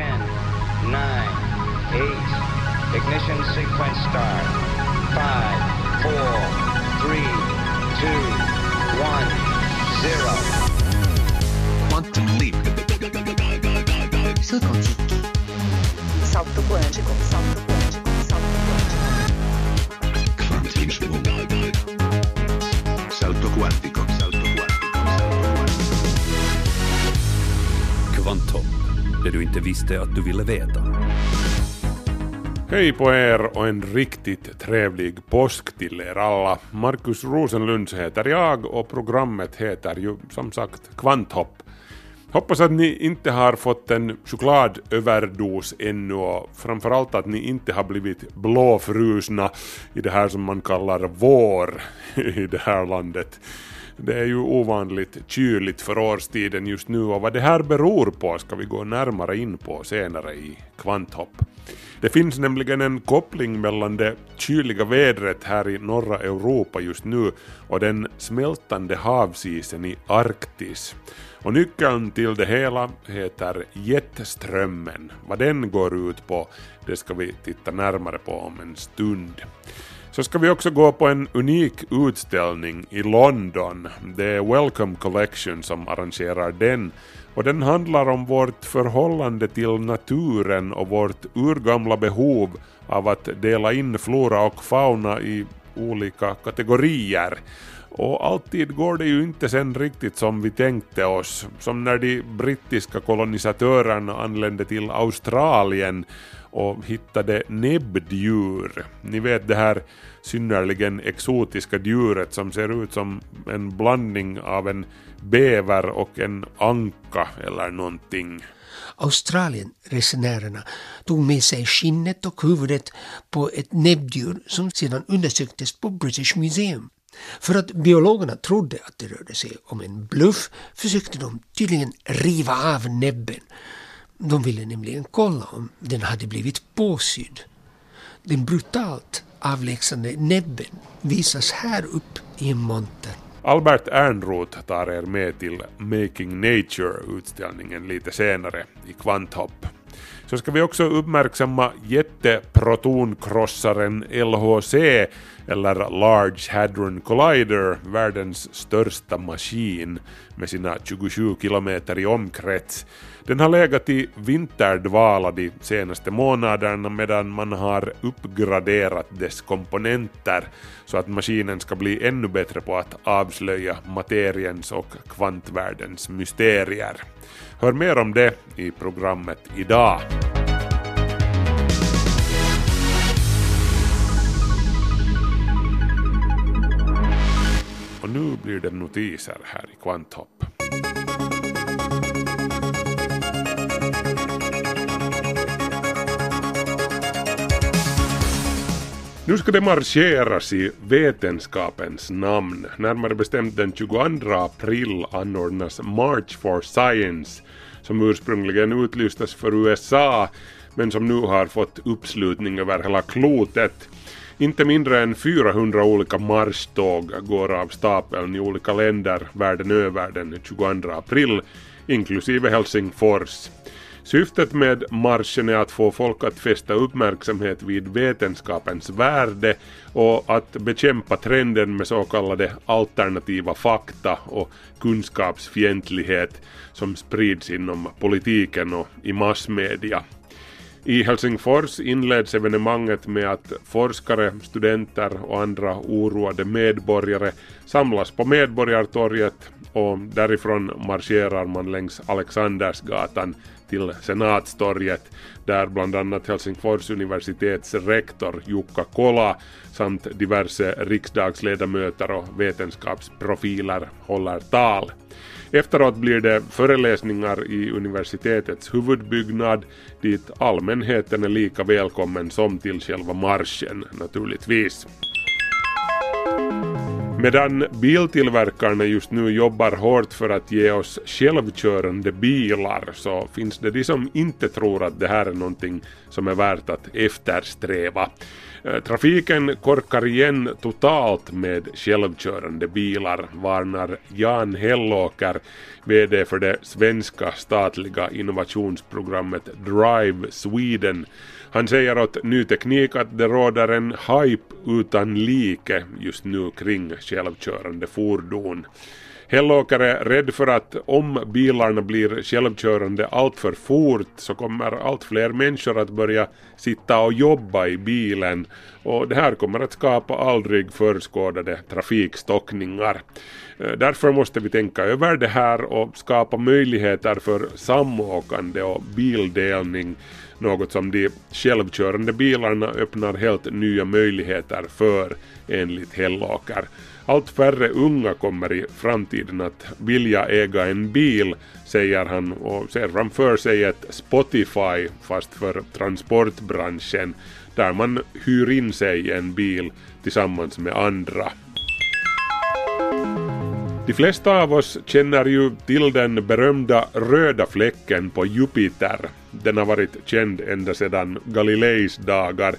10, 9, 8. Ignition sequence start. 5, 4, 3, 2, 1, 0. Quantum leap. Salto quântico. Salto quântico. Salto quântico. Salto quântico. Quantum Salto quantico. Salto quantico. Salto quantico. Kvanthopp, det du inte visste att du ville veta. Hej på er och en riktigt trevlig påsk till er alla. Markus Rosenlunds heter jag och programmet heter ju som sagt Kvanthopp. Hoppas att ni inte har fått en chokladöverdos ännu och framförallt att ni inte har blivit blåfrusna i det här som man kallar vår i det här landet. Det är ju ovanligt kyligt för årstiden just nu och vad det här beror på ska vi gå närmare in på senare i Kvanthopp. Det finns nämligen en koppling mellan det kyliga vädret här i norra Europa just nu och den smältande havsisen i Arktis. Och nyckeln till det hela heter jetströmmen. Vad den går ut på, det ska vi titta närmare på om en stund. Så ska vi också gå på en unik utställning i London. Det är Welcome Collection som arrangerar den och den handlar om vårt förhållande till naturen och vårt urgamla behov av att dela in flora och fauna i olika kategorier. Och alltid går det ju inte sen riktigt som vi tänkte oss, som när de brittiska kolonisatörerna anlände till Australien och hittade näbbdjur. Ni vet det här synnerligen exotiska djuret som ser ut som en blandning av en bäver och en anka eller någonting. Australienresenärerna tog med sig skinnet och huvudet på ett näbbdjur som sedan undersöktes på British Museum. För att biologerna trodde att det rörde sig om en bluff försökte de tydligen riva av näbben. De ville nämligen kolla om den hade blivit påsydd. Den brutalt avlägsnande näbben visas här upp i en monter. Albert Ernroth tar er med till Making Nature-utställningen lite senare i Kvanthopp. Så ska vi också uppmärksamma jätteprotonkrossaren LHC eller Large Hadron Collider, världens största maskin med sina 27 kilometer i omkrets. Den har legat i vinterdvala de senaste månaderna medan man har uppgraderat dess komponenter så att maskinen ska bli ännu bättre på att avslöja materiens och kvantvärldens mysterier. Hör mer om det i programmet idag. Och nu blir det notiser här i Kvanthopp. Nu ska det marscheras i vetenskapens namn. Närmare bestämt den 22 april anordnas March for Science som ursprungligen utlystes för USA men som nu har fått uppslutning över hela klotet. Inte mindre än 400 olika marschtåg går av stapeln i olika länder världen över den 22 april, inklusive Helsingfors. Syftet med marschen är att få folk att fästa uppmärksamhet vid vetenskapens värde och att bekämpa trenden med så kallade alternativa fakta och kunskapsfientlighet som sprids inom politiken och i massmedia. I Helsingfors inleds evenemanget med att forskare, studenter och andra oroade medborgare samlas på Medborgartorget och därifrån marscherar man längs Alexandersgatan till Senatstorget där bland annat Helsingfors universitets rektor Jukka Kola samt diverse riksdagsledamöter och vetenskapsprofiler håller tal. Efteråt blir det föreläsningar i universitetets huvudbyggnad dit allmänheten är lika välkommen som till själva marschen naturligtvis. Medan biltillverkarna just nu jobbar hårt för att ge oss självkörande bilar så finns det de som inte tror att det här är någonting som är värt att eftersträva. Eh, trafiken korkar igen totalt med självkörande bilar, varnar Jan Hellåker, VD för det svenska statliga innovationsprogrammet Drive Sweden. Han säger åt Ny Teknik att det råder en hype utan like just nu kring självkörande fordon. Hellåker är rädd för att om bilarna blir självkörande allt för fort så kommer allt fler människor att börja sitta och jobba i bilen och det här kommer att skapa aldrig förskådade trafikstockningar. Eh, därför måste vi tänka över det här och skapa möjligheter för samåkande och bildelning något som de självkörande bilarna öppnar helt nya möjligheter för enligt Hellåker. Allt färre unga kommer i framtiden att vilja äga en bil, säger han och ser framför sig ett Spotify fast för transportbranschen där man hyr in sig en bil tillsammans med andra. De flesta av oss känner ju till den berömda röda fläcken på Jupiter. Den har varit känd ända sedan Galileis dagar.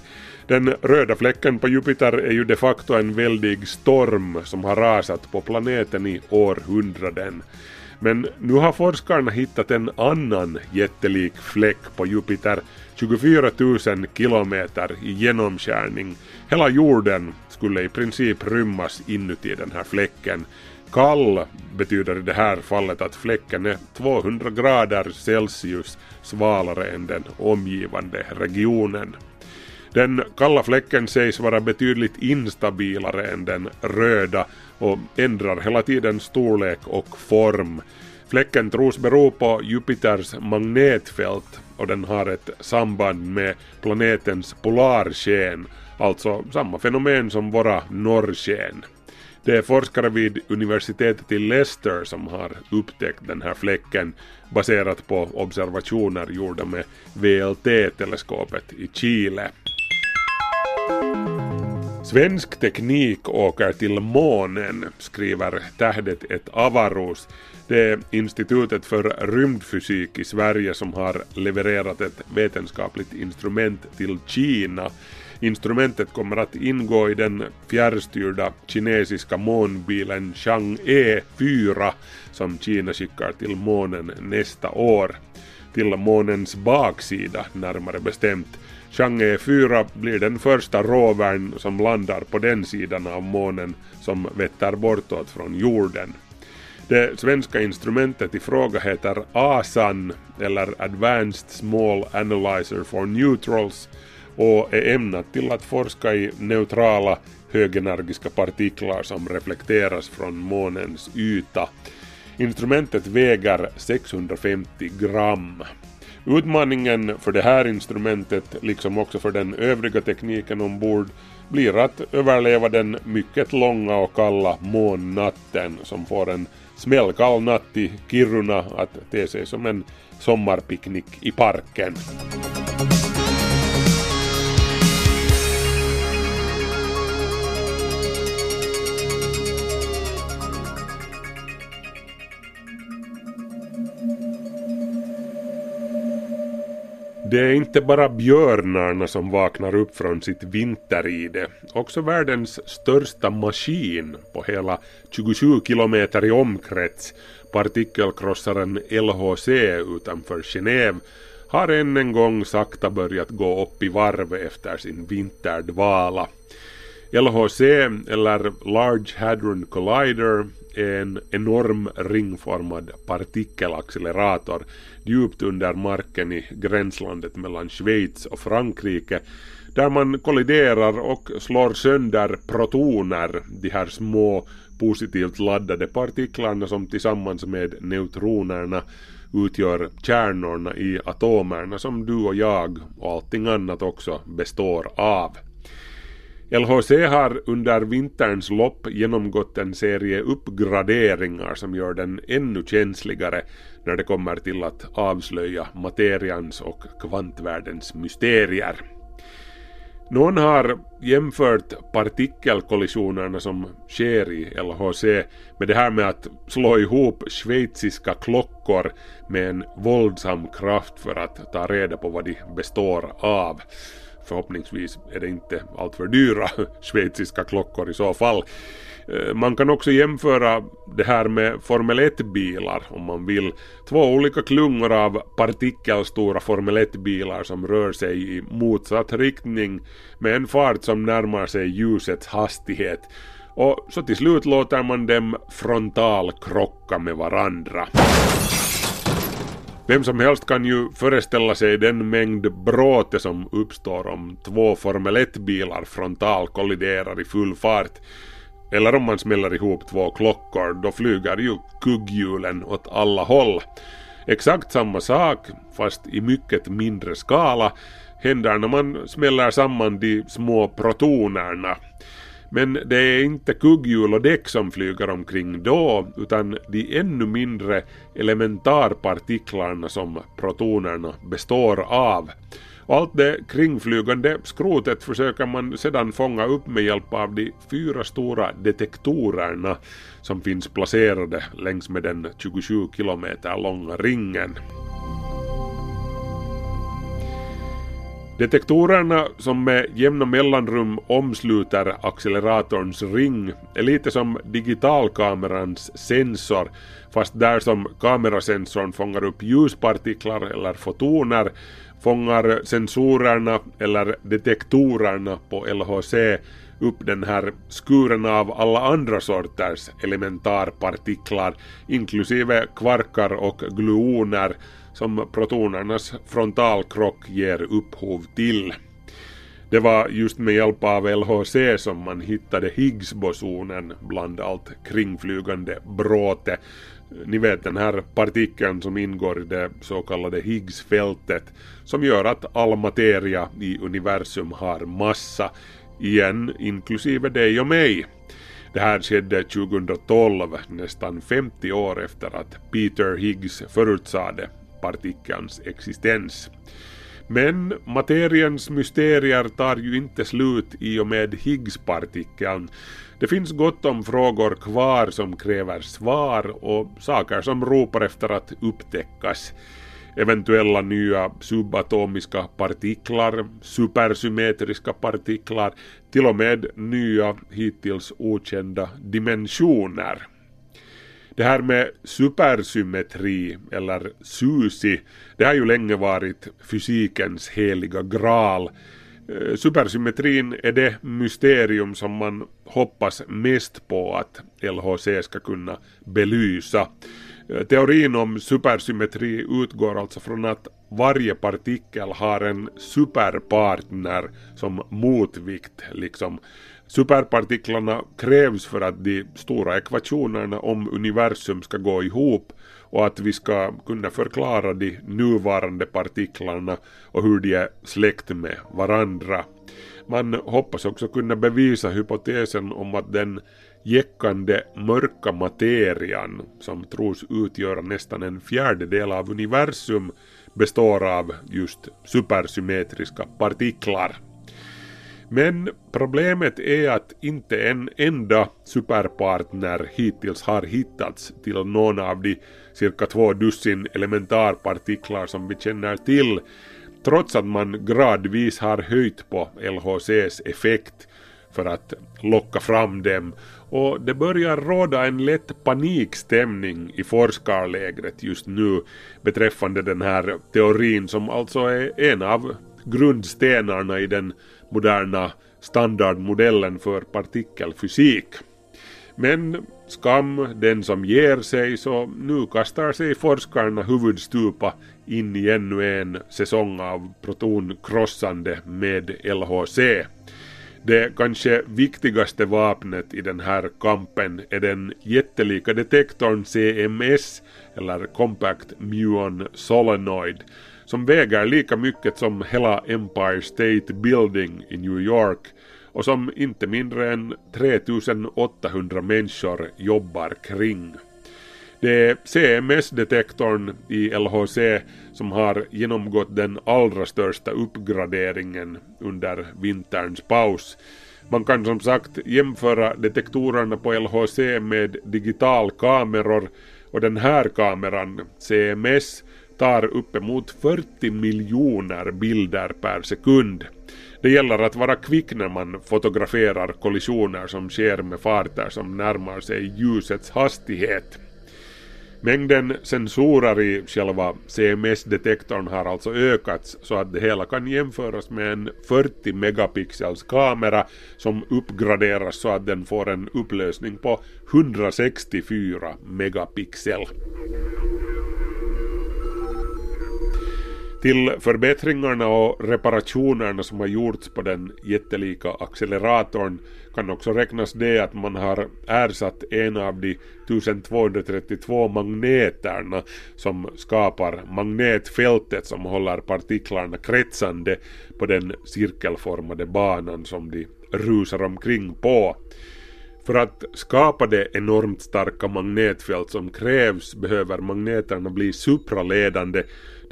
Den röda fläcken på Jupiter är ju de facto en väldig storm som har rasat på planeten i århundraden. Men nu har forskarna hittat en annan jättelik fläck på Jupiter, 24 000 kilometer i genomskärning. Hela jorden skulle i princip rymmas inuti den här fläcken. Kall betyder i det här fallet att fläcken är 200 grader Celsius svalare än den omgivande regionen. Den kalla fläcken sägs vara betydligt instabilare än den röda och ändrar hela tiden storlek och form. Fläcken tros bero på Jupiters magnetfält och den har ett samband med planetens polarsken, alltså samma fenomen som våra norrsken. Det är forskare vid universitetet i Leicester som har upptäckt den här fläcken baserat på observationer gjorda med VLT-teleskopet i Chile. Svensk teknik åker till månen, skriver Tähdet ett Avaros. Det är Institutet för rymdfysik i Sverige som har levererat ett vetenskapligt instrument till Kina. Instrumentet kommer att ingå i den fjärrstyrda kinesiska månbilen Chang'e 4 som Kina skickar till månen nästa år. Till månens baksida närmare bestämt. Chang'e 4 blir den första rovern som landar på den sidan av månen som vetter bortåt från jorden. Det svenska instrumentet i fråga heter ASAN eller Advanced Small Analyzer for Neutrals och är ämnat till att forska i neutrala högenergiska partiklar som reflekteras från månens yta. Instrumentet väger 650 gram. Utmaningen för det här instrumentet, liksom också för den övriga tekniken ombord, blir att överleva den mycket långa och kalla månnatten som får en smällkall natt i Kiruna att te sig som en sommarpicknick i parken. Det är inte bara björnarna som vaknar upp från sitt vinteride. Också världens största maskin på hela 27 kilometer i omkrets, partikelkrossaren LHC utanför Genève, har än en gång sakta börjat gå upp i varv efter sin vinterdvala. LHC, eller Large Hadron Collider, är en enorm ringformad partikelaccelerator djupt under marken i gränslandet mellan Schweiz och Frankrike där man kolliderar och slår sönder protoner, de här små positivt laddade partiklarna som tillsammans med neutronerna utgör kärnorna i atomerna som du och jag och allting annat också består av. LHC har under vinterns lopp genomgått en serie uppgraderingar som gör den ännu känsligare när det kommer till att avslöja materians och kvantvärldens mysterier. Någon har jämfört partikelkollisionerna som sker i LHC med det här med att slå ihop schweiziska klockor med en våldsam kraft för att ta reda på vad de består av. Förhoppningsvis är det inte alltför dyra schweiziska klockor i så fall. Eh, man kan också jämföra det här med Formel 1-bilar om man vill. Två olika klungor av partikelstora Formel 1-bilar som rör sig i motsatt riktning med en fart som närmar sig ljusets hastighet. Och så till slut låter man dem frontalkrocka med varandra. Vem som helst kan ju föreställa sig den mängd bråte som uppstår om två Formel 1-bilar frontalkolliderar i full fart. Eller om man smäller ihop två klockor, då flyger ju kugghjulen åt alla håll. Exakt samma sak, fast i mycket mindre skala, händer när man smäller samman de små protonerna. Men det är inte kugghjul och däck som flyger omkring då, utan de ännu mindre elementarpartiklarna som protonerna består av. Och allt det kringflygande skrotet försöker man sedan fånga upp med hjälp av de fyra stora detektorerna som finns placerade längs med den 27 kilometer långa ringen. Detektorerna som med jämna mellanrum omsluter acceleratorns ring är lite som digitalkamerans sensor fast där som kamerasensorn fångar upp ljuspartiklar eller fotoner fångar sensorerna eller detektorerna på LHC upp den här skuren av alla andra sorters elementarpartiklar inklusive kvarkar och gluoner som protonernas frontalkrock ger upphov till. Det var just med hjälp av LHC som man hittade Higgsbosonen bland allt kringflygande bråte. Ni vet den här partikeln som ingår i det så kallade Higgsfältet som gör att all materia i universum har massa, igen inklusive dig och mig. Det här skedde 2012, nästan 50 år efter att Peter Higgs förutsade partikelns existens. Men materiens mysterier tar ju inte slut i och med Higgspartikeln. Det finns gott om frågor kvar som kräver svar och saker som ropar efter att upptäckas. Eventuella nya subatomiska partiklar, supersymmetriska partiklar, till och med nya hittills okända dimensioner. Det här med supersymmetri eller SUSI, det har ju länge varit fysikens heliga graal. Eh, supersymmetrin är det mysterium som man hoppas mest på att LHC ska kunna belysa. Eh, teorin om supersymmetri utgår alltså från att varje partikel har en superpartner som motvikt liksom. Superpartiklarna krävs för att de stora ekvationerna om universum ska gå ihop och att vi ska kunna förklara de nuvarande partiklarna och hur de är släkt med varandra. Man hoppas också kunna bevisa hypotesen om att den jäckande mörka materian som tros utgöra nästan en fjärdedel av universum består av just supersymmetriska partiklar. Men problemet är att inte en enda superpartner hittills har hittats till någon av de cirka två dussin elementarpartiklar som vi känner till, trots att man gradvis har höjt på LHCs effekt för att locka fram dem. Och det börjar råda en lätt panikstämning i forskarlägret just nu beträffande den här teorin som alltså är en av grundstenarna i den moderna standardmodellen för partikelfysik. Men skam den som ger sig så nu kastar sig forskarna huvudstupa in i ännu en säsong av protonkrossande med LHC. Det kanske viktigaste vapnet i den här kampen är den jättelika detektorn CMS eller Compact Muon Solenoid som väger lika mycket som hela Empire State Building i New York och som inte mindre än 3800 människor jobbar kring. Det är CMS-detektorn i LHC som har genomgått den allra största uppgraderingen under vinterns paus. Man kan som sagt jämföra detektorerna på LHC med digitalkameror och den här kameran, CMS, tar uppemot 40 miljoner bilder per sekund. Det gäller att vara kvick när man fotograferar kollisioner som sker med farter som närmar sig ljusets hastighet. Mängden sensorer i själva CMS-detektorn har alltså ökats så att det hela kan jämföras med en 40 megapixels kamera som uppgraderas så att den får en upplösning på 164 megapixel. Till förbättringarna och reparationerna som har gjorts på den jättelika acceleratorn kan också räknas det att man har ersatt en av de 1232 magneterna som skapar magnetfältet som håller partiklarna kretsande på den cirkelformade banan som de rusar omkring på. För att skapa det enormt starka magnetfält som krävs behöver magneterna bli supraledande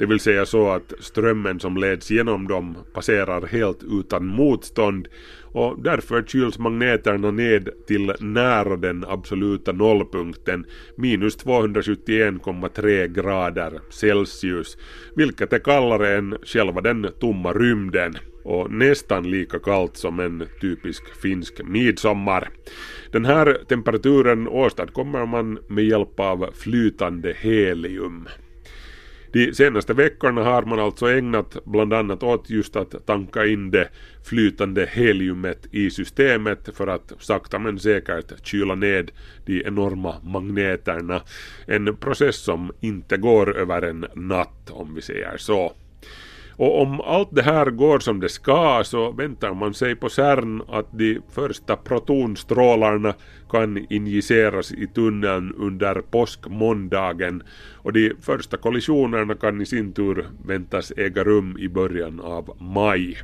det vill säga så att strömmen som leds genom dem passerar helt utan motstånd och därför kyls magneterna ned till nära den absoluta nollpunkten minus 271,3 grader Celsius vilket är kallare än själva den tomma rymden och nästan lika kallt som en typisk finsk midsommar. Den här temperaturen åstadkommer man med hjälp av flytande helium. De senaste veckorna har man alltså ägnat bland annat åt just att tanka in det flytande heliumet i systemet för att sakta men säkert kyla ned de enorma magneterna. En process som inte går över en natt om vi säger så. Och om allt det här går som det ska så väntar man sig på CERN att de första protonstrålarna kan injiceras i tunneln under påskmåndagen och de första kollisionerna kan i sin tur väntas äga rum i början av maj.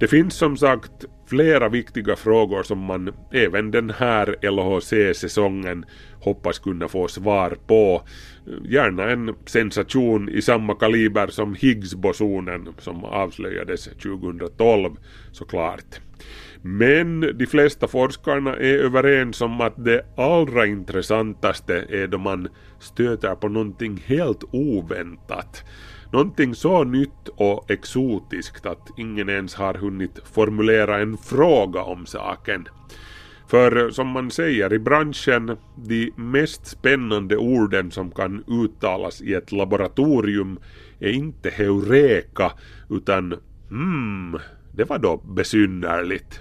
Det finns som sagt flera viktiga frågor som man även den här LHC-säsongen hoppas kunna få svar på. Gärna en sensation i samma kaliber som Higgs-bosonen som avslöjades 2012 såklart. Men de flesta forskarna är överens om att det allra intressantaste är då man stöter på någonting helt oväntat. Någonting så nytt och exotiskt att ingen ens har hunnit formulera en fråga om saken. För som man säger i branschen, de mest spännande orden som kan uttalas i ett laboratorium är inte heureka utan hmm, det var då besynnerligt.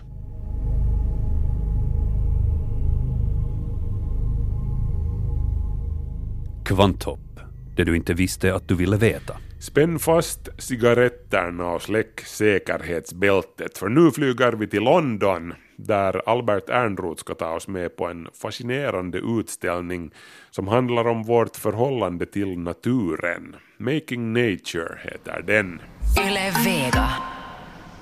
Kvanthopp, det du inte visste att du ville veta. Spänn fast cigaretterna och släck säkerhetsbältet för nu flyger vi till London där Albert Ernroth ska ta oss med på en fascinerande utställning som handlar om vårt förhållande till naturen. Making Nature heter den. Yle Vega.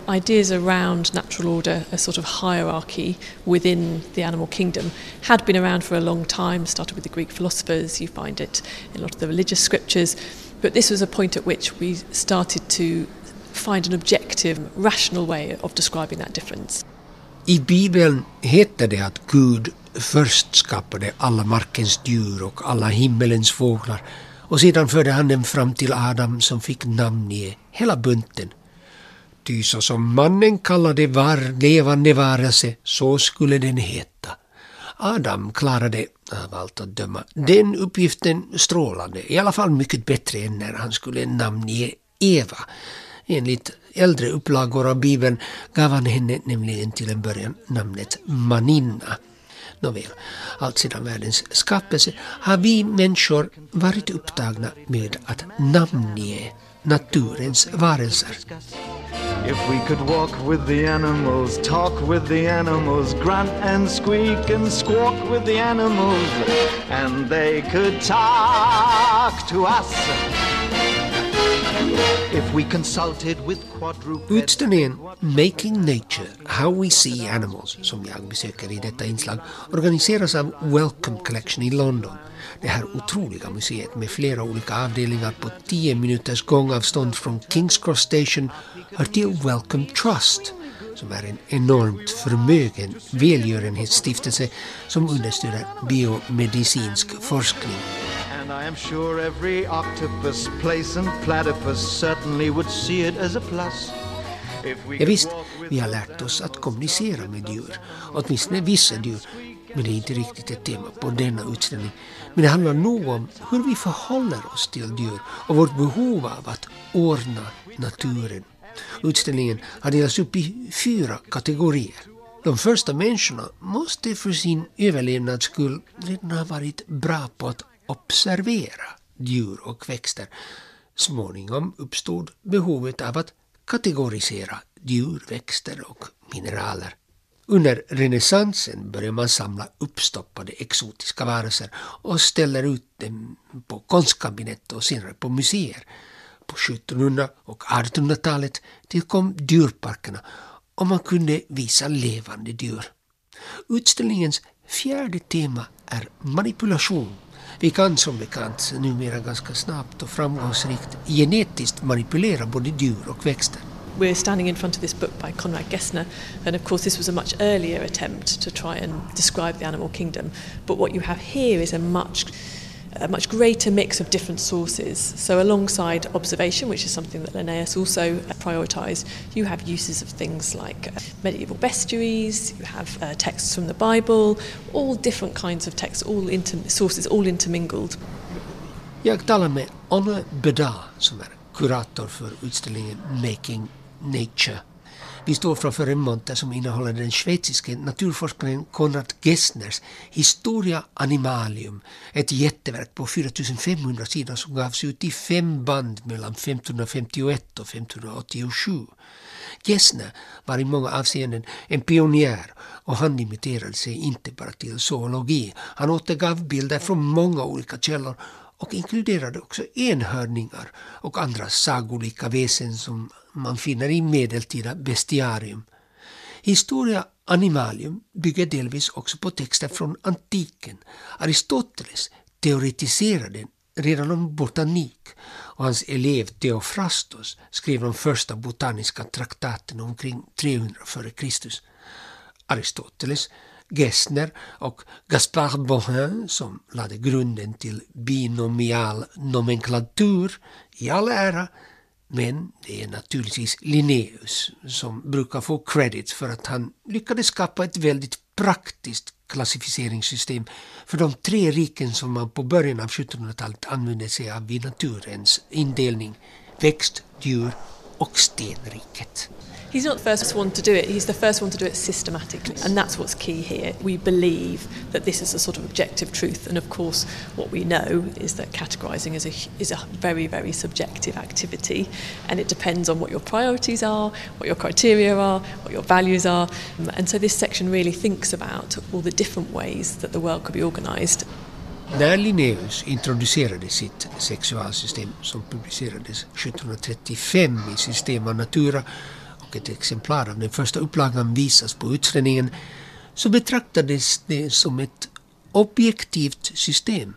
ideas around natural order, a sort of hierarchy within the animal kingdom, had been around for a long time, started with the Greek philosophers, you find it in a lot of the religious scriptures. But this was a point at which we started to find an objective, rational way of describing that difference. I Bibeln heter det att Gud först skapade alla markens djur och alla himmelens fåglar och sedan förde han dem fram till Adam som fick namnge hela bunten. Ty så som mannen kallade var levande varelse, så skulle den heta. Adam klarade, av allt att döma, den uppgiften strålande, i alla fall mycket bättre än när han skulle namnge Eva. Enligt äldre upplagor av Bibeln gav han henne nämligen till en början namnet Maninna. Nåväl, allt sedan världens skapelse har vi människor varit upptagna med att namnge naturens varelser. If we could walk with the animals, talk with the animals, grunt and squeak and squawk with the animals, and they could talk to us. Utställningen Making Nature, How We See Animals, som jag besöker i detta inslag, organiseras av Welcome Collection i London. Det här otroliga museet med flera olika avdelningar på 10 minuters gångavstånd från Kings Cross Station hör till Welcome Trust som är en enormt förmögen välgörenhetsstiftelse som understöder biomedicinsk forskning. And I am sure every octopus, place and platypus certainly would see it as a plus. Ja, visst, vi har lärt oss att kommunicera med djur, åtminstone vissa djur, men det är inte riktigt ett tema på denna utställning. Men det handlar nog om hur vi förhåller oss till djur och vårt behov av att ordna naturen. Utställningen har delats upp i fyra kategorier. De första människorna måste för sin överlevnads skull redan ha varit bra på att observera djur och växter. Småningom uppstod behovet av att kategorisera djur, växter och mineraler. Under renässansen började man samla uppstoppade exotiska varelser och ställer ut dem på konstkabinett och senare på museer. På 1700 och 1800-talet tillkom djurparkerna och man kunde visa levande djur. Utställningens fjärde tema är manipulation. Vi kan som bekant numera ganska snabbt och framgångsrikt genetiskt manipulera både djur och växter. We're standing in front of this book by Conrad Gessner, and of course, this was a much earlier attempt to try and describe the animal kingdom. But what you have here is a much a much greater mix of different sources. So, alongside observation, which is something that Linnaeus also prioritised, you have uses of things like uh, medieval bestiaries, you have uh, texts from the Bible, all different kinds of texts, all inter- sources, all intermingled. Jag talar med Anna Beda som är kurator för utställningen Making Nature. Vi står framför en monter som innehåller den schweiziske naturforskaren Konrad Gessners Historia Animalium, ett jätteverk på 4500 sidor som gavs ut i fem band mellan 1551 och 1587. Gessner var i många avseenden en pionjär och han limiterade sig inte bara till zoologi. Han återgav bilder från många olika källor och inkluderade också enhörningar och andra sagolika väsen som man finner i medeltida bestiarium. Historia Animalium bygger delvis också på texter från antiken. Aristoteles teoretiserade redan om botanik och hans elev Theophrastos skrev de första botaniska traktaten omkring 300 f.Kr. Aristoteles Gessner och Gaspard Bohin som lade grunden till binomial nomenklatur i all ära, men det är naturligtvis Linnaeus som brukar få credit för att han lyckades skapa ett väldigt praktiskt klassificeringssystem för de tre riken som man på början av 1700-talet använde sig av vid naturens indelning, växt, djur och stenriket. He's not the first one to do it, he's the first one to do it systematically. And that's what's key here. We believe that this is a sort of objective truth, and of course, what we know is that categorizing is a, is a very, very subjective activity, and it depends on what your priorities are, what your criteria are, what your values are. And so, this section really thinks about all the different ways that the world could be organized. När Linnaeus introducerade sitt sexualsystem som publicerades 1735 i Systema Natura och ett exemplar av den första upplagan visas på utställningen så betraktades det som ett objektivt system.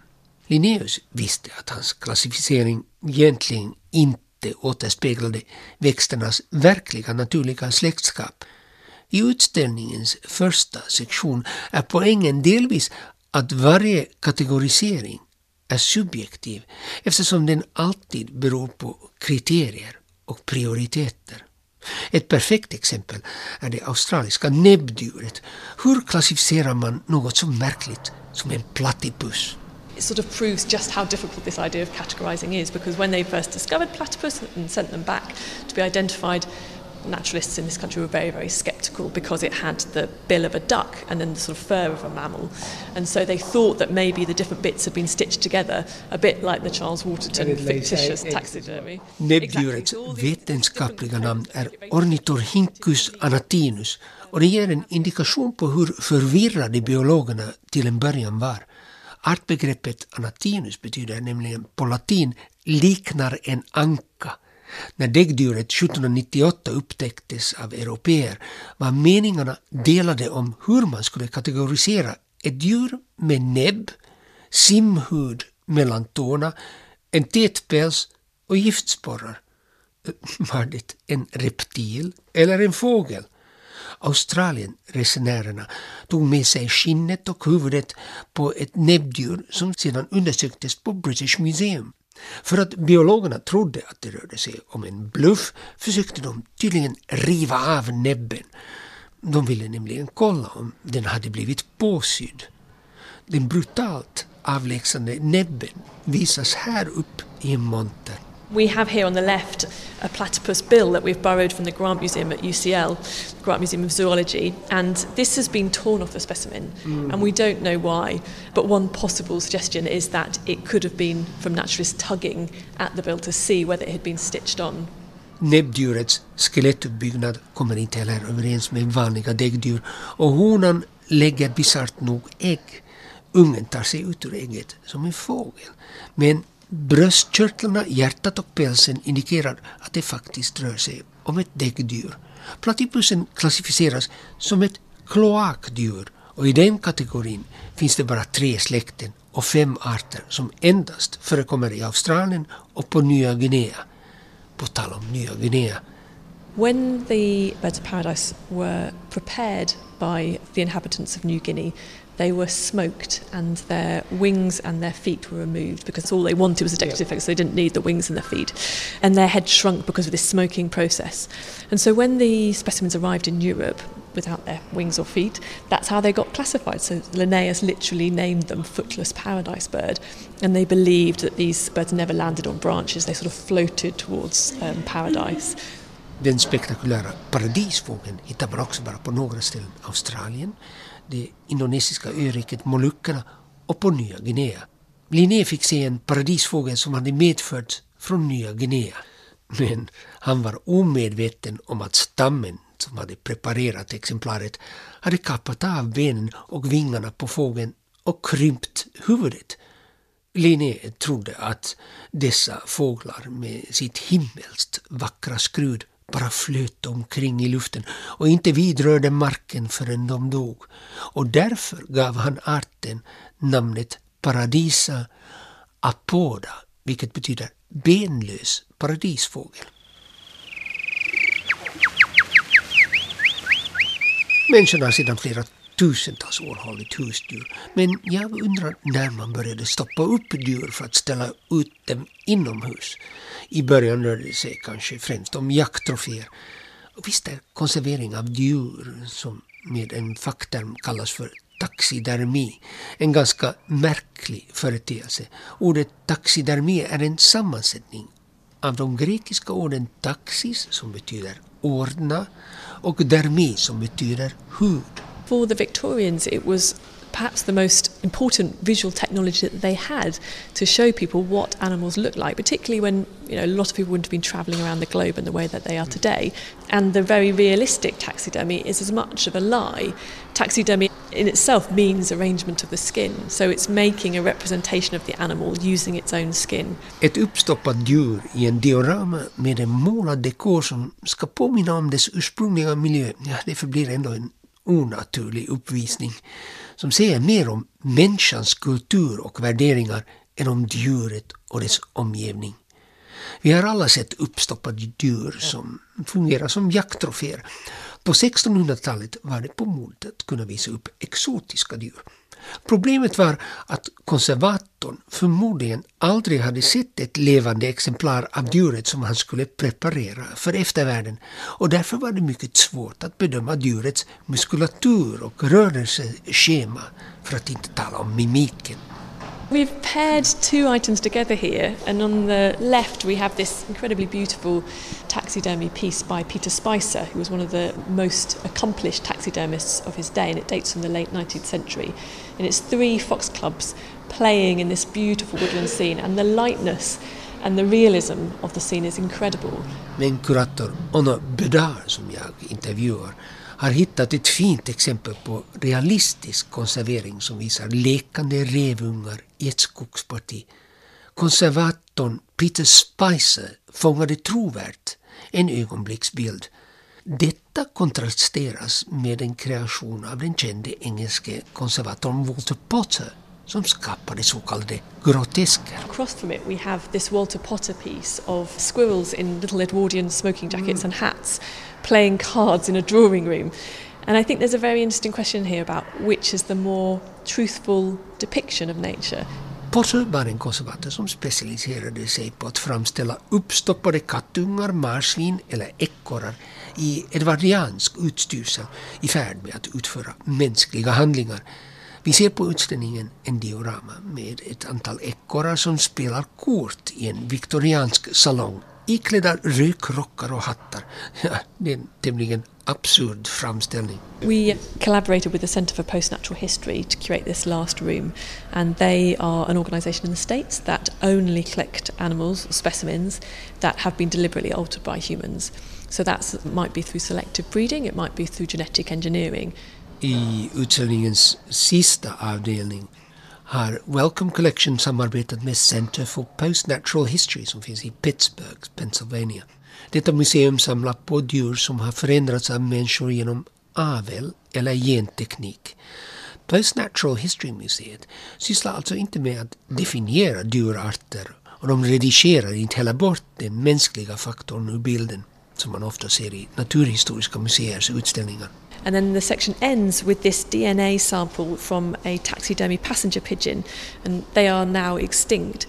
Linnaeus visste att hans klassificering egentligen inte återspeglade växternas verkliga naturliga släktskap. I utställningens första sektion är poängen delvis att varje kategorisering är subjektiv eftersom den alltid beror på kriterier och prioriteter. Ett perfekt exempel är det australiska näbbdjuret. Hur klassificerar man något så märkligt som en platypus? It sort of proves just how difficult this idea of categorizing is because when they first discovered platypus and sent them back to be identified, naturalists in this country were very, very skeptical because it had the bill of a duck and then the sort of fur of a mammal. And so they thought that maybe the different bits had been stitched together, a bit like the Charles Waterton fictitious taxidermy. Näbbdjurets vetenskapliga namn är er Ornithorhynchus anatinus och det ger en indikation på hur förvirrade biologerna till en början var. Artbegreppet anatinus betyder nämligen på latin liknar en anka. När däggdjuret 1798 upptäcktes av europeer var meningarna delade om hur man skulle kategorisera ett djur med näbb, simhud mellan tårna, en tät päls och giftsporrar. Var det en reptil eller en fågel? Australienresenärerna tog med sig skinnet och huvudet på ett näbbdjur som sedan undersöktes på British Museum. För att biologerna trodde att det rörde sig om en bluff försökte de tydligen riva av näbben. De ville nämligen kolla om den hade blivit påsydd. Den brutalt avlägsnande näbben visas här upp i en monter. We have here on the left a platypus bill that we've borrowed from the Grant Museum at UCL, Grant Museum of Zoology, and this has been torn off the specimen, and we don't know why. But one possible suggestion is that it could have been from naturalists tugging at the bill to see whether it had been stitched on. Näbbdjurets skelettuppbyggnad kommer inte heller överens med vanliga däggdjur och honan lägger bisarrt nog ägg. Ungen tar sig ut ur ägget som en fågel. Men bröstkörtlarna, hjärtat och pälsen indikerar att det faktiskt rör sig om ett däggdjur. Platypusen klassificeras som ett kloakdjur och i den kategorin finns det bara tre släkten och fem arter som endast förekommer i Australien och på Nya Guinea. På tal om Nya Guinea. When the birds of paradise were prepared by the inhabitants of New Guinea, they were smoked and their wings and their feet were removed because all they wanted was a decorative effect, so they didn't need the wings and the feet. And their head shrunk because of this smoking process. And so when the specimens arrived in Europe, without their wings or feet, that's how they got classified. So Linnaeus literally named them footless paradise bird, and they believed that these birds never landed on branches, they sort of floated towards um, paradise. Den spektakulära paradisfågeln hittar man också bara på några ställen. Australien, det indonesiska öriket Molukkerna och på Nya Guinea. Linné fick se en paradisfågel som hade medförts från Nya Guinea. Men han var omedveten om att stammen som hade preparerat exemplaret hade kappat av benen och vingarna på fågeln och krympt huvudet. Linné trodde att dessa fåglar med sitt himmelskt vackra skrud bara flöt omkring i luften och inte vidrörde marken förrän de dog. Och därför gav han arten namnet Paradisa apoda, vilket betyder benlös paradisfågel. Människan har sedan flera tusentals år hållit husdjur. Men jag undrar när man började stoppa upp djur för att ställa ut dem inomhus. I början rörde det sig kanske främst om jakttroféer. Visst är konservering av djur, som med en fackterm kallas för taxidermi, en ganska märklig företeelse. Ordet taxidermi är en sammansättning av de grekiska orden taxis, som betyder ordna, och dermi, som betyder hud. For the Victorians, it was perhaps the most important visual technology that they had to show people what animals look like, particularly when you know a lot of people wouldn't have been travelling around the globe in the way that they are mm. today. And the very realistic taxidermy is as much of a lie. Taxidermy in itself means arrangement of the skin, so it's making a representation of the animal using its own skin. Ett uppstoppat djur i en diorama med en målad dekor som ska påminna om dess ursprungliga miljö, ja, det förblir ändå en onaturlig uppvisning som säger mer om människans kultur och värderingar än om djuret och dess omgivning. Vi har alla sett uppstoppade djur som fungerar som jakttroféer. På 1600-talet var det på modet att kunna visa upp exotiska djur. Problemet var att konservatorn förmodligen aldrig hade sett ett levande exemplar av djuret som han skulle preparera för eftervärlden och därför var det mycket svårt att bedöma djurets muskulatur och rörelseschema för att inte tala om mimiken. We've paired two items together here, and on the left we have this incredibly beautiful taxidermy piece by Peter Spicer, who was one of the most accomplished taxidermists of his day, and it dates from the late 19th century. And it's three fox clubs playing in this beautiful woodland scene, and the lightness and the realism of the scene is incredible. Men kurator Onno Bedar som jag intervjuar har hittat ett fint exempel på realistisk konservering som visar lekande revungar i ett skogsparti. konservatorn Peter Spicer fångade trovärdigt en ögonblicksbild. Detta kontrasteras med en kreation av den kände engelske konservatorn Walter Potter som skapade så kallade grotesker. Across from it, we have this Walter Potter piece of squirrels in little Edwardian smoking jackets and hats playing cards in a drawing room. And I think there's a very interesting question here about which is the more truthful depiction of nature. Potter var en konservator som specialiserade sig på att framställa uppstoppade kattungar, marsvin eller ekorrar i edvardiansk utstyrsel i färd med att utföra mänskliga handlingar. Vi ser på utställningen en diorama med ett antal ekorrar som spelar kort i en viktoriansk salong iklädda rökrockar och hattar. Ja, det är en tämligen absurd framställning. We collaborated with the Centre for Postnatural History to curate this last room, and they are an organisation in the States that only collect animals, specimens, that have been deliberately altered by humans. So that might be through selective breeding, it might be through genetic engineering. I utställningens sista avdelning har Welcome Collection samarbetat med Center for Postnatural History som finns i Pittsburgh, Pennsylvania. Detta museum samlar på djur som har förändrats av människor genom avel eller genteknik. Postnatural History-museet sysslar alltså inte med att definiera djurarter och de redigerar inte heller bort den mänskliga faktorn ur bilden som man ofta ser i naturhistoriska museers utställningar. And then the section ends with this DNA sample from a taxidermy passenger pigeon, and they are now extinct.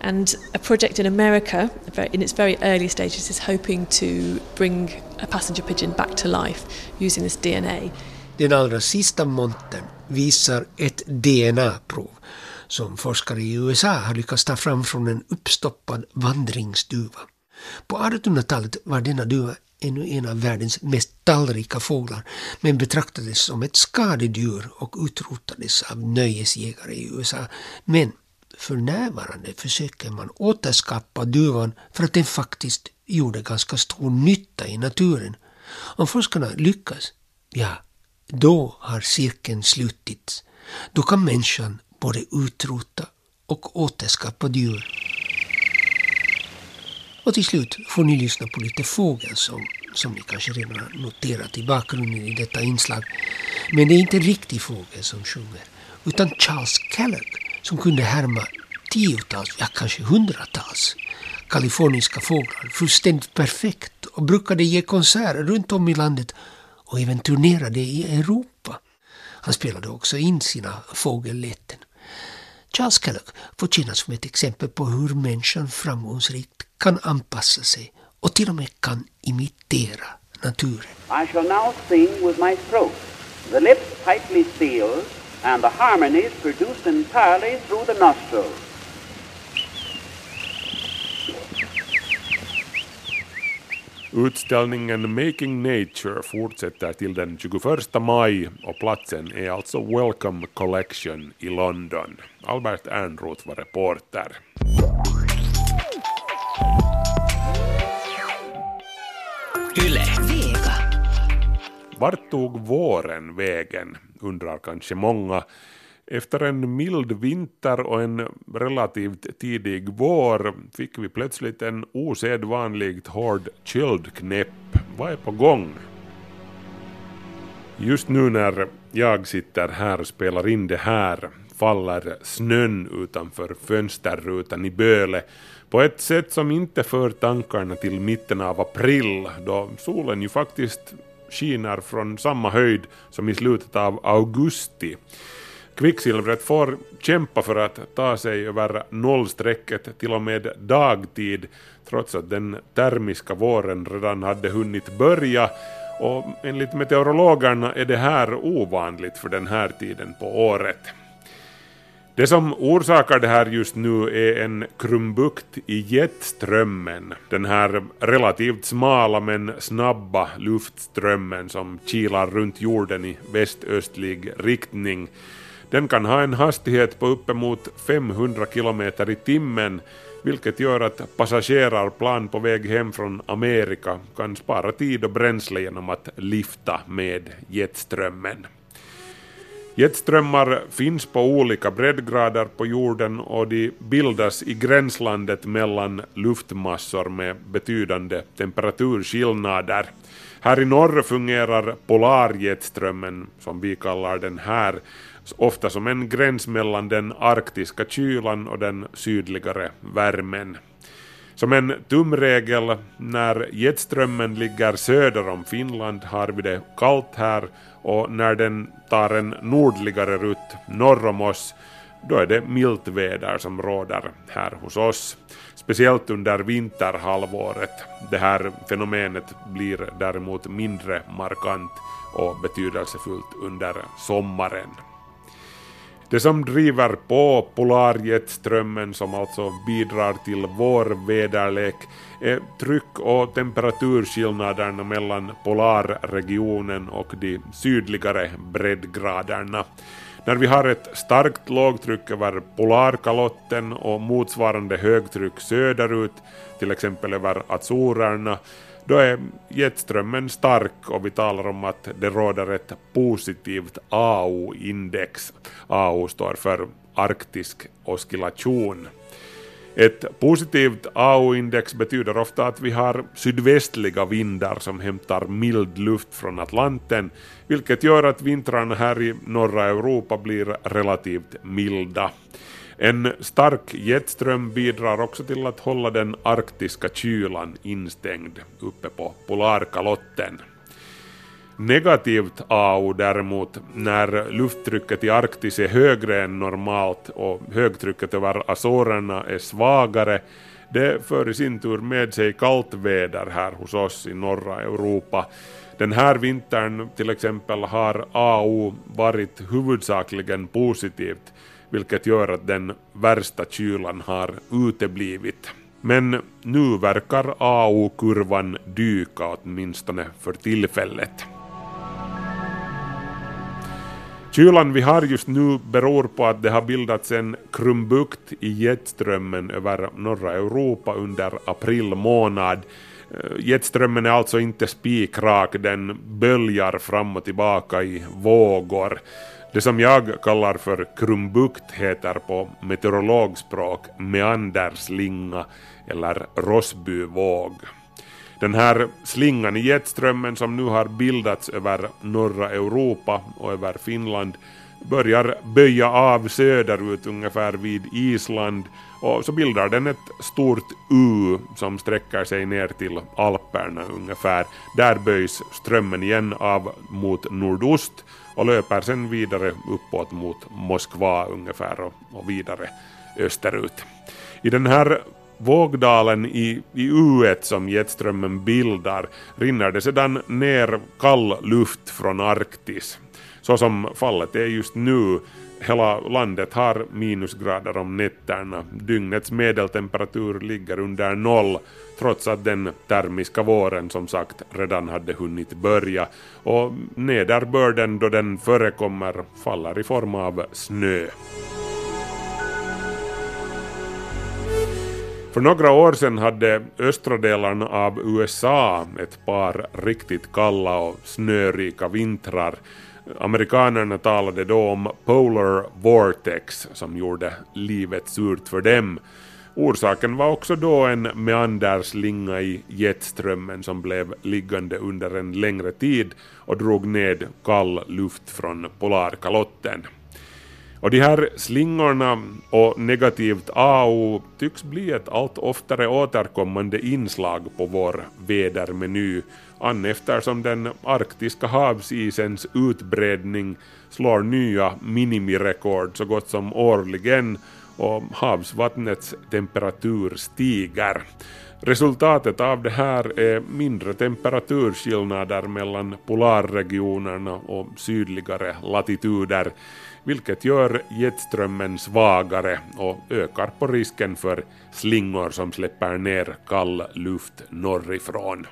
And a project in America, in its very early stages, is hoping to bring a passenger pigeon back to life using this DNA. Den allra sista montern visar ett DNA-prov som forskare i USA har lyckats ta fram från en uppstoppad vandringsduva. På 1800-talet var denna duva ännu en av världens mest tallrika fåglar men betraktades som ett skadedjur och utrotades av nöjesjägare i USA. Men för närvarande försöker man återskapa duvan för att den faktiskt gjorde ganska stor nytta i naturen. Om forskarna lyckas, ja, då har cirkeln slutits. Då kan människan både utrota och återskapa djur. Och till slut får ni lyssna på lite fågelsång som ni kanske redan har noterat i bakgrunden i detta inslag. Men det är inte en riktig fågel som sjunger utan Charles Kellogg som kunde härma tiotals, ja kanske hundratals kaliforniska fåglar fullständigt perfekt och brukade ge konserter runt om i landet och även turnerade i Europa. Han spelade också in sina fågelläten. Charles Kellogg får tjäna som ett exempel på hur människan framgångsrikt kan anpassa sig och till och med kan imitera naturen. I shall now sing with my throat. The lips tightly sealed and the harmonies produced entirely through the nostrils. Utställningen Making Nature fortsätter till den 21 maj och platsen är alltså Welcome Collection i London. Albert Ernroth var reporter. Yle. Vart tog våren vägen, undrar kanske många. Efter en mild vinter och en relativt tidig vår fick vi plötsligt en osedvanligt hård köldknäpp. Vad är på gång? Just nu när jag sitter här och spelar in det här faller snön utanför fönsterrutan i Böle på ett sätt som inte för tankarna till mitten av april då solen ju faktiskt skiner från samma höjd som i slutet av augusti. Kvicksilvret får kämpa för att ta sig över nollstrecket till och med dagtid trots att den termiska våren redan hade hunnit börja och enligt meteorologerna är det här ovanligt för den här tiden på året. Det som orsakar det här just nu är en krumbukt i jetströmmen, den här relativt smala men snabba luftströmmen som kilar runt jorden i västöstlig riktning. Den kan ha en hastighet på uppemot 500 km i timmen vilket gör att passagerarplan på väg hem från Amerika kan spara tid och bränsle genom att lifta med jetströmmen. Jetströmmar finns på olika breddgrader på jorden och de bildas i gränslandet mellan luftmassor med betydande temperaturskillnader. Här i norr fungerar polarjetströmmen, som vi kallar den här, ofta som en gräns mellan den arktiska kylan och den sydligare värmen. Som en tumregel, när jetströmmen ligger söder om Finland har vi det kallt här och när den tar en nordligare rutt norr om oss då är det milt väder som råder här hos oss. Speciellt under vinterhalvåret. Det här fenomenet blir däremot mindre markant och betydelsefullt under sommaren. Det som driver på polarjetströmmen som alltså bidrar till vår väderlek är tryck och temperaturskillnaderna mellan polarregionen och de sydligare breddgraderna. När vi har ett starkt lågtryck över polarkalotten och motsvarande högtryck söderut, till exempel över Azorerna, då är jetströmmen stark och vi talar om att det råder ett positivt AO-index. AO står för arktisk oscillation. Ett positivt AO-index betyder ofta att vi har sydvästliga vindar som hämtar mild luft från Atlanten, vilket gör att vintrarna här i norra Europa blir relativt milda. En stark jetström bidrar också till att hålla den arktiska kylan instängd uppe på polarkalotten. Negativt AO däremot, när lufttrycket i Arktis är högre än normalt och högtrycket över Azorerna är svagare, det för i sin tur med sig kallt väder här hos oss i norra Europa. Den här vintern till exempel har AO varit huvudsakligen positivt, vilket gör att den värsta kylan har uteblivit. Men nu verkar AO-kurvan dyka åtminstone för tillfället. Kylan vi har just nu beror på att det har bildats en krumbukt i jetströmmen över norra Europa under april månad. Eh, jetströmmen är alltså inte spikrak, den böljar fram och tillbaka i vågor. Det som jag kallar för krumbukt heter på meteorologspråk meanderslinga eller Rossbyvåg. Den här slingan i jetströmmen som nu har bildats över norra Europa och över Finland börjar böja av söderut ungefär vid Island och så bildar den ett stort U som sträcker sig ner till Alperna ungefär. Där böjs strömmen igen av mot nordost och löper sen vidare uppåt mot Moskva ungefär och, och vidare österut. I den här vågdalen i, i U som jetströmmen bildar rinner det sedan ner kall luft från Arktis. Så som fallet är just nu. Hela landet har minusgrader om nätterna. Dygnets medeltemperatur ligger under noll trots att den termiska våren som sagt redan hade hunnit börja och nederbörden då den förekommer faller i form av snö. För några år sedan hade östra delarna av USA ett par riktigt kalla och snörika vintrar. Amerikanerna talade då om Polar Vortex som gjorde livet surt för dem. Orsaken var också då en meanderslinga i jetströmmen som blev liggande under en längre tid och drog ned kall luft från polarkalotten. Och de här slingorna och negativt AO tycks bli ett allt oftare återkommande inslag på vår vädermeny an eftersom den arktiska havsisens utbredning slår nya minimirekord så gott som årligen och havsvattnets temperatur stiger. Resultatet av det här är mindre temperaturskillnader mellan polarregionerna och sydligare latituder vilket gör jetströmmen svagare och ökar på risken för slingor som släpper ner kall luft norrifrån.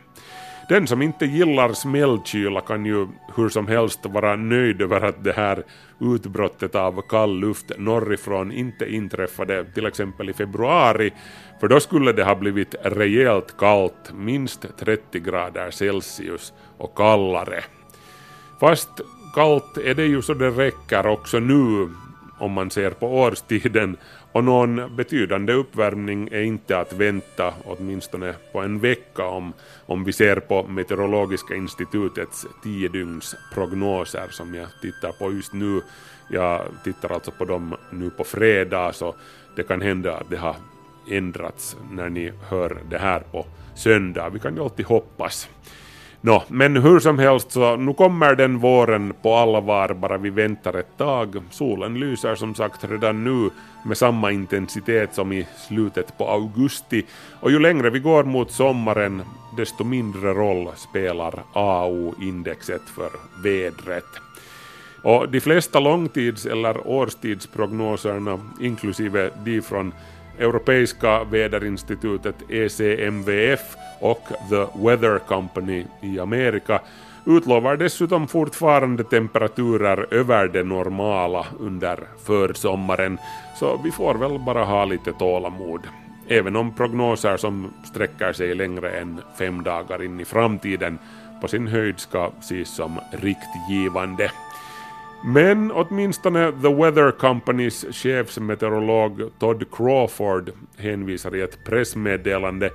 Den som inte gillar smällkyla kan ju hur som helst vara nöjd över att det här utbrottet av kall luft norrifrån inte inträffade till exempel i februari, för då skulle det ha blivit rejält kallt, minst 30 grader Celsius och kallare. Fast kallt är det ju så det räcker också nu om man ser på årstiden och någon betydande uppvärmning är inte att vänta åtminstone på en vecka om, om vi ser på Meteorologiska institutets tio dygns prognoser som jag tittar på just nu. Jag tittar alltså på dem nu på fredag så det kan hända att det har ändrats när ni hör det här på söndag. Vi kan ju alltid hoppas. Nå, men hur som helst så nu kommer den våren på allvar bara vi väntar ett tag. Solen lyser som sagt redan nu med samma intensitet som i slutet på augusti och ju längre vi går mot sommaren desto mindre roll spelar AO-indexet för vädret. Och de flesta långtids eller årstidsprognoserna, inklusive de från Europeiska väderinstitutet ECMWF och The Weather Company i Amerika utlovar dessutom fortfarande temperaturer över det normala under försommaren, så vi får väl bara ha lite tålamod. Även om prognoser som sträcker sig längre än fem dagar in i framtiden på sin höjd ska ses som riktgivande. Men åtminstone The Weather Companys chefsmeteorolog Todd Crawford hänvisar i ett pressmeddelande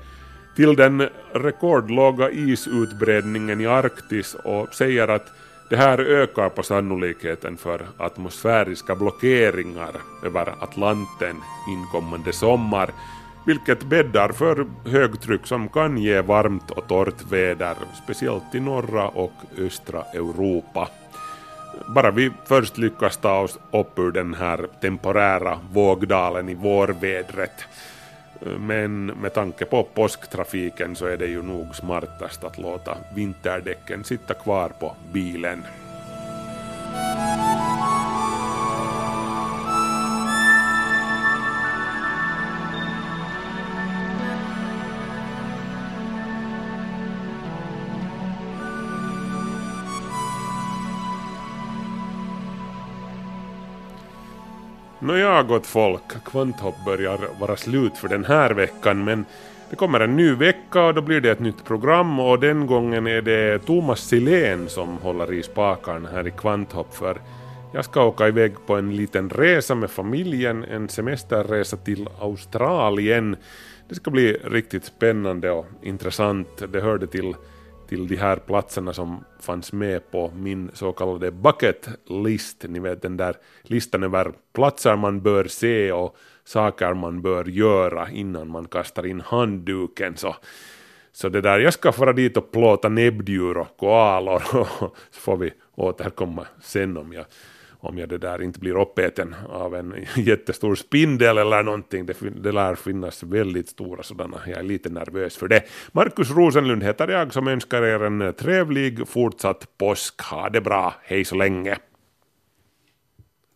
till den rekordlåga isutbredningen i Arktis och säger att det här ökar på sannolikheten för atmosfäriska blockeringar över Atlanten inkommande sommar, vilket bäddar för högtryck som kan ge varmt och torrt väder, speciellt i norra och östra Europa bara vi först lyckas ta oss upp ur den här temporära vågdalen i vårvädret. Men med tanke på påsktrafiken så är det ju nog smartast att låta vinterdäcken sitta kvar på bilen. Nåja gott folk, Kvanthopp börjar vara slut för den här veckan men det kommer en ny vecka och då blir det ett nytt program och den gången är det Thomas Silén som håller i spakarna här i Kvanthopp för jag ska åka iväg på en liten resa med familjen, en semesterresa till Australien. Det ska bli riktigt spännande och intressant. Det hörde till till de här platserna som fanns med på min så kallade bucket list. Ni vet den där listan över platser man bör se och saker man bör göra innan man kastar in handduken. Så, så det där, jag ska fara dit och plåta näbbdjur och koalor så får vi återkomma sen om jag om jag det där inte blir uppäten av en jättestor spindel eller någonting. Det, det lär finnas väldigt stora sådana. Jag är lite nervös för det. Markus Rosenlund heter jag som önskar er en trevlig fortsatt påsk. Ha det bra. Hej så länge.